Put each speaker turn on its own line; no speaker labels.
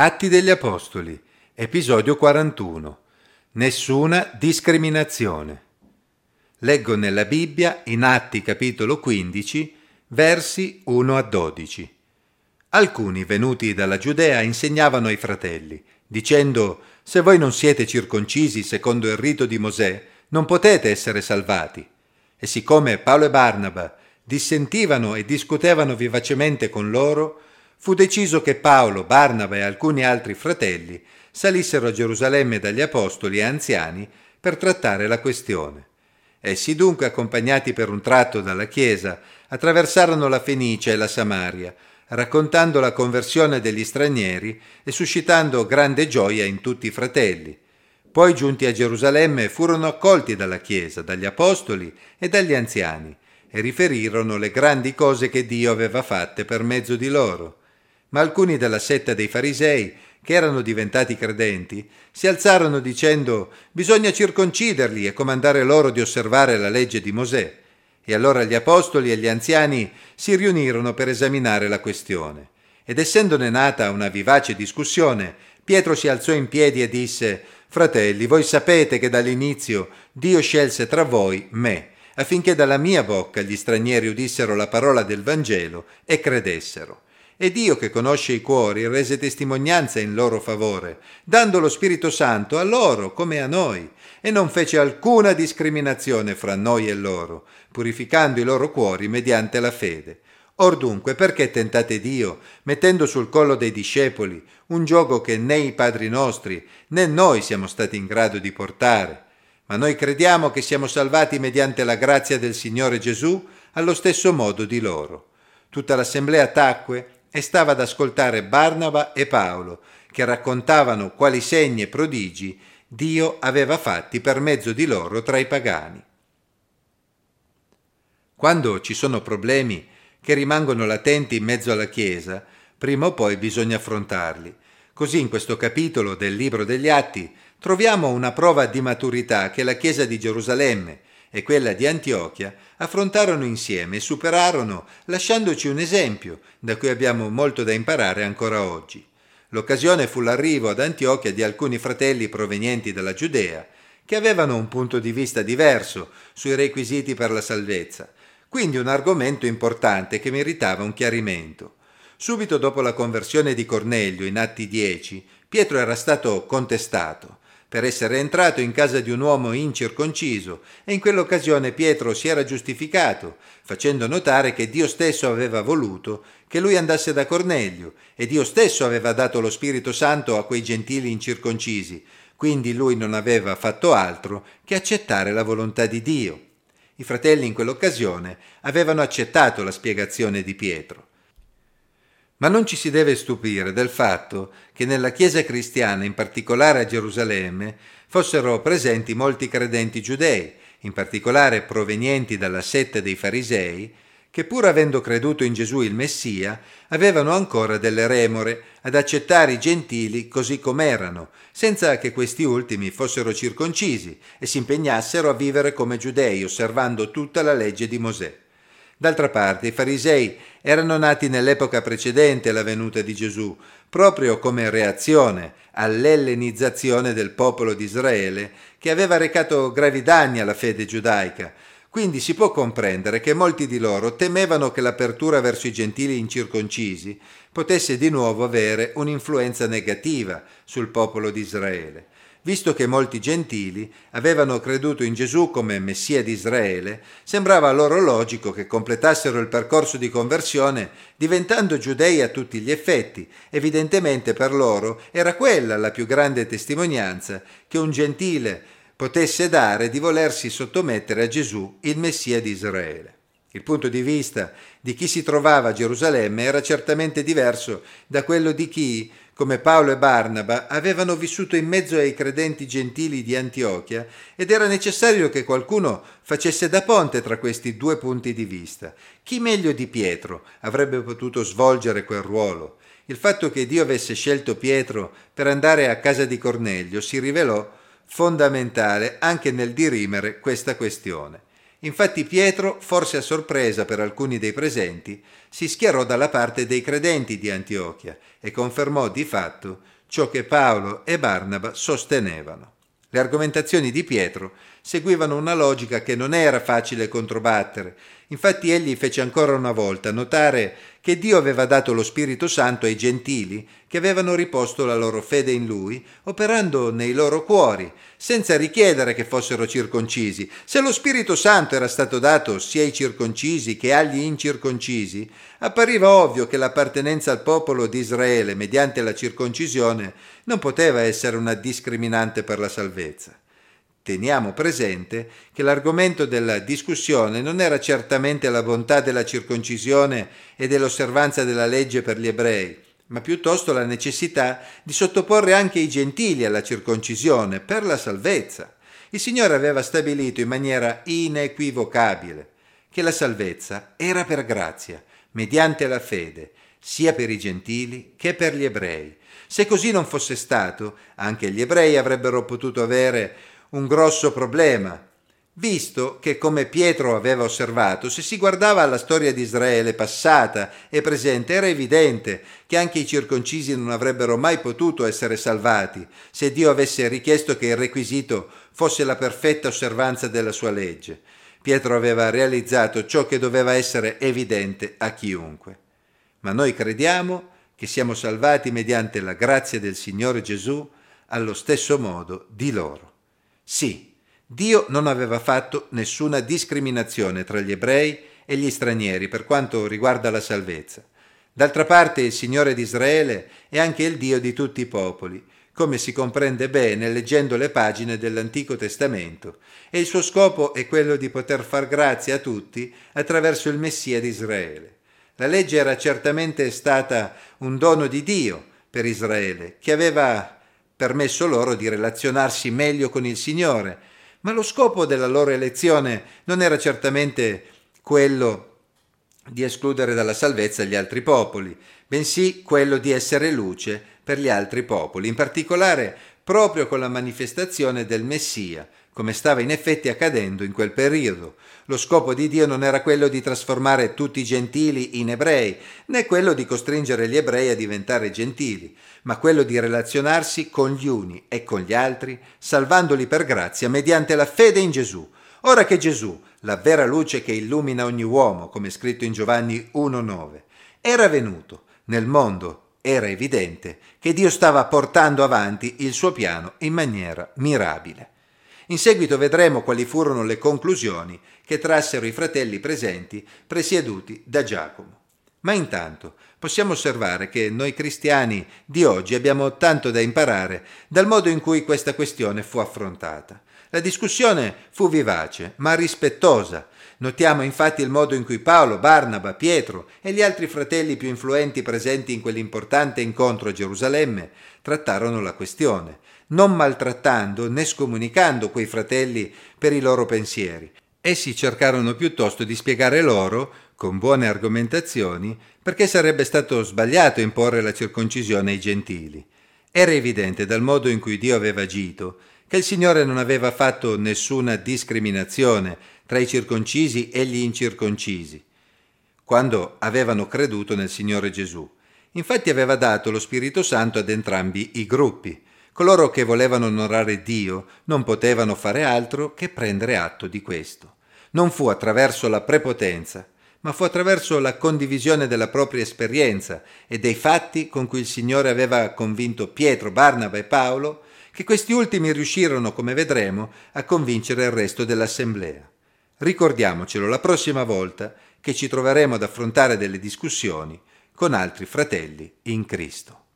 Atti degli Apostoli, episodio 41. Nessuna discriminazione. Leggo nella Bibbia in Atti capitolo 15, versi 1 a 12. Alcuni venuti dalla Giudea insegnavano ai fratelli, dicendo Se voi non siete circoncisi secondo il rito di Mosè, non potete essere salvati. E siccome Paolo e Barnaba dissentivano e discutevano vivacemente con loro, fu deciso che Paolo, Barnaba e alcuni altri fratelli salissero a Gerusalemme dagli apostoli e anziani per trattare la questione. Essi dunque, accompagnati per un tratto dalla Chiesa, attraversarono la Fenicia e la Samaria, raccontando la conversione degli stranieri e suscitando grande gioia in tutti i fratelli. Poi giunti a Gerusalemme furono accolti dalla Chiesa, dagli apostoli e dagli anziani, e riferirono le grandi cose che Dio aveva fatte per mezzo di loro. Ma alcuni della setta dei farisei, che erano diventati credenti, si alzarono dicendo bisogna circonciderli e comandare loro di osservare la legge di Mosè. E allora gli apostoli e gli anziani si riunirono per esaminare la questione. Ed essendone nata una vivace discussione, Pietro si alzò in piedi e disse Fratelli, voi sapete che dall'inizio Dio scelse tra voi me, affinché dalla mia bocca gli stranieri udissero la parola del Vangelo e credessero. E Dio che conosce i cuori rese testimonianza in loro favore, dando lo Spirito Santo a loro come a noi, e non fece alcuna discriminazione fra noi e loro, purificando i loro cuori mediante la fede. Or dunque, perché tentate Dio, mettendo sul collo dei discepoli un gioco che né i padri nostri né noi siamo stati in grado di portare? Ma noi crediamo che siamo salvati mediante la grazia del Signore Gesù allo stesso modo di loro. Tutta l'assemblea tacque e stava ad ascoltare Barnaba e Paolo, che raccontavano quali segni e prodigi Dio aveva fatti per mezzo di loro tra i pagani. Quando ci sono problemi che rimangono latenti in mezzo alla Chiesa, prima o poi bisogna affrontarli. Così in questo capitolo del libro degli Atti troviamo una prova di maturità che la Chiesa di Gerusalemme e quella di Antiochia affrontarono insieme e superarono lasciandoci un esempio da cui abbiamo molto da imparare ancora oggi. L'occasione fu l'arrivo ad Antiochia di alcuni fratelli provenienti dalla Giudea che avevano un punto di vista diverso sui requisiti per la salvezza, quindi un argomento importante che meritava un chiarimento. Subito dopo la conversione di Cornelio in Atti 10, Pietro era stato contestato per essere entrato in casa di un uomo incirconciso e in quell'occasione Pietro si era giustificato, facendo notare che Dio stesso aveva voluto che lui andasse da Cornelio e Dio stesso aveva dato lo Spirito Santo a quei gentili incirconcisi, quindi lui non aveva fatto altro che accettare la volontà di Dio. I fratelli in quell'occasione avevano accettato la spiegazione di Pietro. Ma non ci si deve stupire del fatto che nella Chiesa cristiana, in particolare a Gerusalemme, fossero presenti molti credenti giudei, in particolare provenienti dalla setta dei farisei, che pur avendo creduto in Gesù il Messia, avevano ancora delle remore ad accettare i gentili così com'erano, senza che questi ultimi fossero circoncisi e si impegnassero a vivere come giudei, osservando tutta la legge di Mosè. D'altra parte, i farisei erano nati nell'epoca precedente alla venuta di Gesù, proprio come reazione all'ellenizzazione del popolo di Israele, che aveva recato gravi danni alla fede giudaica. Quindi si può comprendere che molti di loro temevano che l'apertura verso i gentili incirconcisi potesse di nuovo avere un'influenza negativa sul popolo di Israele visto che molti gentili avevano creduto in Gesù come Messia di Israele, sembrava loro logico che completassero il percorso di conversione diventando giudei a tutti gli effetti. Evidentemente per loro era quella la più grande testimonianza che un gentile potesse dare di volersi sottomettere a Gesù, il Messia di Israele. Il punto di vista di chi si trovava a Gerusalemme era certamente diverso da quello di chi, come Paolo e Barnaba, avevano vissuto in mezzo ai credenti gentili di Antiochia ed era necessario che qualcuno facesse da ponte tra questi due punti di vista. Chi meglio di Pietro avrebbe potuto svolgere quel ruolo? Il fatto che Dio avesse scelto Pietro per andare a casa di Cornelio si rivelò fondamentale anche nel dirimere questa questione. Infatti Pietro, forse a sorpresa per alcuni dei presenti, si schierò dalla parte dei credenti di Antiochia e confermò di fatto ciò che Paolo e Barnaba sostenevano. Le argomentazioni di Pietro seguivano una logica che non era facile controbattere. Infatti egli fece ancora una volta notare che Dio aveva dato lo Spirito Santo ai gentili che avevano riposto la loro fede in lui, operando nei loro cuori, senza richiedere che fossero circoncisi. Se lo Spirito Santo era stato dato sia ai circoncisi che agli incirconcisi, appariva ovvio che l'appartenenza al popolo di Israele mediante la circoncisione non poteva essere una discriminante per la salvezza. Teniamo presente che l'argomento della discussione non era certamente la bontà della circoncisione e dell'osservanza della legge per gli ebrei, ma piuttosto la necessità di sottoporre anche i gentili alla circoncisione per la salvezza. Il Signore aveva stabilito in maniera inequivocabile che la salvezza era per grazia, mediante la fede, sia per i gentili che per gli ebrei. Se così non fosse stato, anche gli ebrei avrebbero potuto avere un grosso problema, visto che, come Pietro aveva osservato, se si guardava alla storia di Israele passata e presente, era evidente che anche i circoncisi non avrebbero mai potuto essere salvati se Dio avesse richiesto che il requisito fosse la perfetta osservanza della sua legge. Pietro aveva realizzato ciò che doveva essere evidente a chiunque. Ma noi crediamo che siamo salvati mediante la grazia del Signore Gesù allo stesso modo di loro. Sì, Dio non aveva fatto nessuna discriminazione tra gli ebrei e gli stranieri per quanto riguarda la salvezza. D'altra parte il Signore di Israele è anche il Dio di tutti i popoli, come si comprende bene leggendo le pagine dell'Antico Testamento, e il suo scopo è quello di poter far grazia a tutti attraverso il Messia di Israele. La legge era certamente stata un dono di Dio per Israele, che aveva permesso loro di relazionarsi meglio con il Signore, ma lo scopo della loro elezione non era certamente quello di escludere dalla salvezza gli altri popoli, bensì quello di essere luce per gli altri popoli, in particolare proprio con la manifestazione del Messia, come stava in effetti accadendo in quel periodo. Lo scopo di Dio non era quello di trasformare tutti i gentili in ebrei, né quello di costringere gli ebrei a diventare gentili, ma quello di relazionarsi con gli uni e con gli altri, salvandoli per grazia mediante la fede in Gesù. Ora che Gesù, la vera luce che illumina ogni uomo, come scritto in Giovanni 1.9, era venuto nel mondo, era evidente che Dio stava portando avanti il suo piano in maniera mirabile. In seguito vedremo quali furono le conclusioni che trassero i fratelli presenti presieduti da Giacomo. Ma intanto possiamo osservare che noi cristiani di oggi abbiamo tanto da imparare dal modo in cui questa questione fu affrontata. La discussione fu vivace, ma rispettosa. Notiamo infatti il modo in cui Paolo, Barnaba, Pietro e gli altri fratelli più influenti presenti in quell'importante incontro a Gerusalemme trattarono la questione non maltrattando né scomunicando quei fratelli per i loro pensieri. Essi cercarono piuttosto di spiegare loro, con buone argomentazioni, perché sarebbe stato sbagliato imporre la circoncisione ai gentili. Era evidente dal modo in cui Dio aveva agito che il Signore non aveva fatto nessuna discriminazione tra i circoncisi e gli incirconcisi, quando avevano creduto nel Signore Gesù. Infatti aveva dato lo Spirito Santo ad entrambi i gruppi. Coloro che volevano onorare Dio non potevano fare altro che prendere atto di questo. Non fu attraverso la prepotenza, ma fu attraverso la condivisione della propria esperienza e dei fatti con cui il Signore aveva convinto Pietro, Barnaba e Paolo, che questi ultimi riuscirono, come vedremo, a convincere il resto dell'assemblea. Ricordiamocelo la prossima volta che ci troveremo ad affrontare delle discussioni con altri fratelli in Cristo.